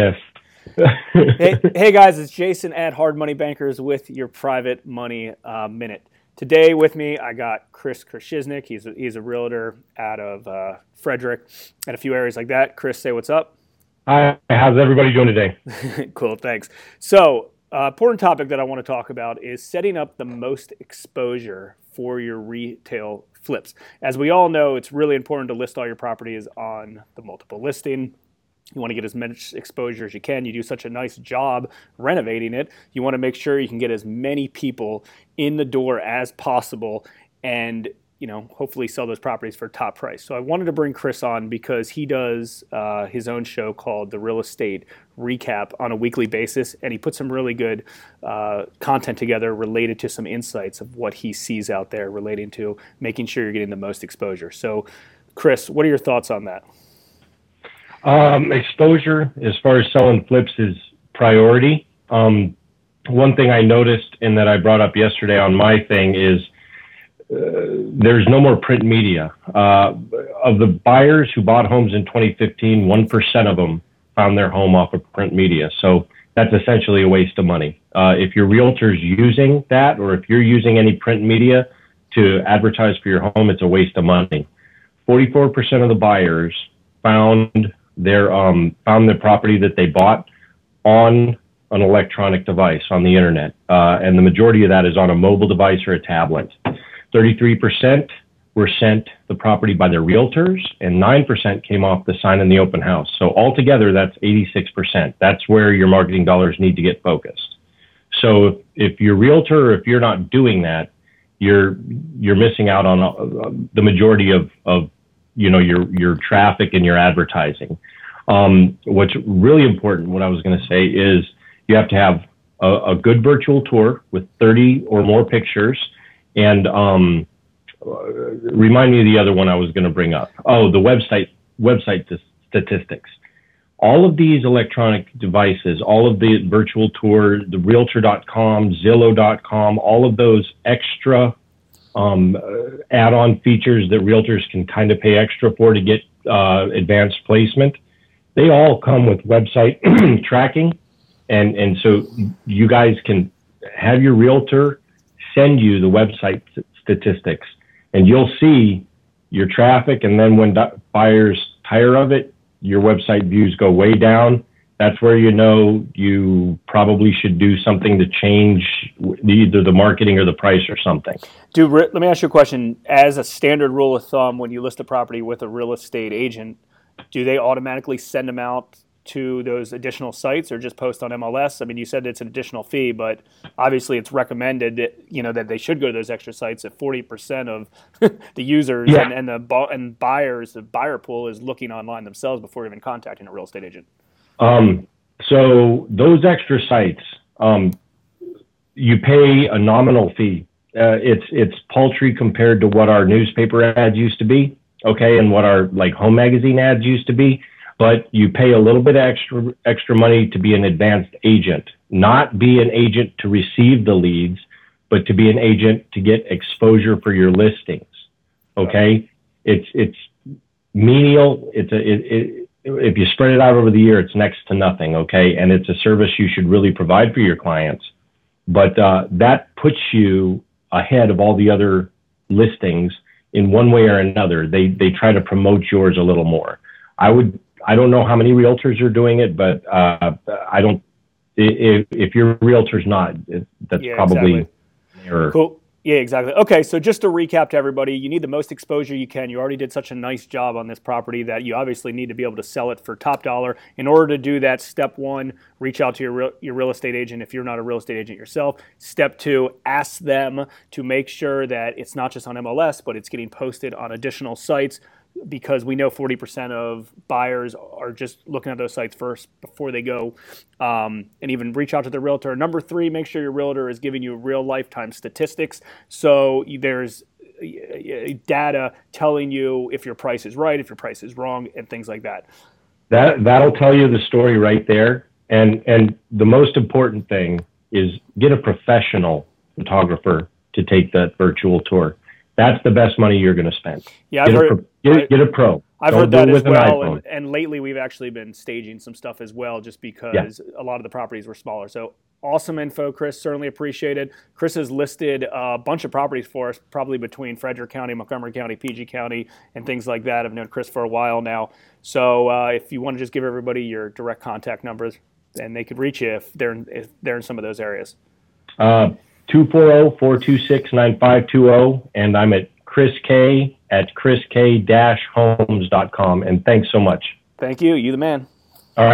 Yes. hey, hey, guys, it's Jason at Hard Money Bankers with your private money uh, minute. Today with me, I got Chris Krashiznik. He's a, he's a realtor out of uh, Frederick and a few areas like that. Chris, say what's up. Hi, how's everybody doing today? cool, thanks. So, uh, important topic that I want to talk about is setting up the most exposure for your retail flips. As we all know, it's really important to list all your properties on the multiple listing you want to get as much exposure as you can. You do such a nice job renovating it. You want to make sure you can get as many people in the door as possible and you know hopefully sell those properties for top price so i wanted to bring chris on because he does uh, his own show called the real estate recap on a weekly basis and he puts some really good uh, content together related to some insights of what he sees out there relating to making sure you're getting the most exposure so chris what are your thoughts on that um, exposure, as far as selling flips, is priority. Um, one thing I noticed and that I brought up yesterday on my thing is uh, there's no more print media. Uh, of the buyers who bought homes in 2015, 1% of them found their home off of print media. So that's essentially a waste of money. Uh, if your realtor's using that or if you're using any print media to advertise for your home, it's a waste of money. 44% of the buyers found their um, found the property that they bought on an electronic device on the internet, uh, and the majority of that is on a mobile device or a tablet. 33% were sent the property by their realtors, and 9% came off the sign in the open house. So altogether, that's 86%. That's where your marketing dollars need to get focused. So if, if your realtor, if you're not doing that, you're you're missing out on uh, the majority of, of you know your your traffic and your advertising. Um, what's really important, what I was going to say is you have to have a, a, good virtual tour with 30 or more pictures. And um, remind me of the other one I was going to bring up. Oh, the website website statistics. All of these electronic devices, all of the virtual tour, the Realtor.com, Zillow.com, all of those extra um, add-on features that realtors can kind of pay extra for to get uh, advanced placement. They all come with website tracking, and and so you guys can have your realtor send you the website statistics, and you'll see your traffic. And then when buyers tire of it, your website views go way down that's where you know you probably should do something to change either the marketing or the price or something. Dude, let me ask you a question. As a standard rule of thumb, when you list a property with a real estate agent, do they automatically send them out to those additional sites or just post on MLS? I mean, you said it's an additional fee, but obviously it's recommended, you know, that they should go to those extra sites if 40% of the users yeah. and, and the and buyers, the buyer pool is looking online themselves before even contacting a real estate agent. Um, so those extra sites, um, you pay a nominal fee. Uh, it's it's paltry compared to what our newspaper ads used to be, okay, and what our like home magazine ads used to be. But you pay a little bit extra extra money to be an advanced agent, not be an agent to receive the leads, but to be an agent to get exposure for your listings. Okay, it's it's menial. It's a it, it if you spread it out over the year, it's next to nothing, okay? And it's a service you should really provide for your clients. But uh, that puts you ahead of all the other listings in one way or another. They they try to promote yours a little more. I would I don't know how many realtors are doing it, but uh, I don't. If if your realtor's not, that's yeah, probably exactly. error. Cool. Yeah, exactly. Okay, so just to recap to everybody, you need the most exposure you can. You already did such a nice job on this property that you obviously need to be able to sell it for top dollar. In order to do that, step one, reach out to your real, your real estate agent if you're not a real estate agent yourself. Step two, ask them to make sure that it's not just on MLS, but it's getting posted on additional sites because we know 40% of buyers are just looking at those sites first before they go um, and even reach out to their realtor. Number three, make sure your realtor is giving you real lifetime statistics. So there's data telling you if your price is right, if your price is wrong, and things like that. That that'll tell you the story right there. And and the most important thing is get a professional photographer to take that virtual tour that's the best money you're going to spend. Yeah, get, a, get, get a pro. I've Don't heard that as with an well, and, and lately we've actually been staging some stuff as well, just because a lot of the properties were smaller. So awesome info, Chris. Certainly appreciated. Chris has listed a bunch of properties for us, probably between Frederick County, Montgomery County, PG County, and things like that. I've known Chris for a while now. So uh, if you want to just give everybody your direct contact numbers, and they could reach you if they're in, if they're in some of those areas. Uh, 240-426-9520, and I'm at Chris K at chris chrisk-homes.com. And thanks so much. Thank you. You the man.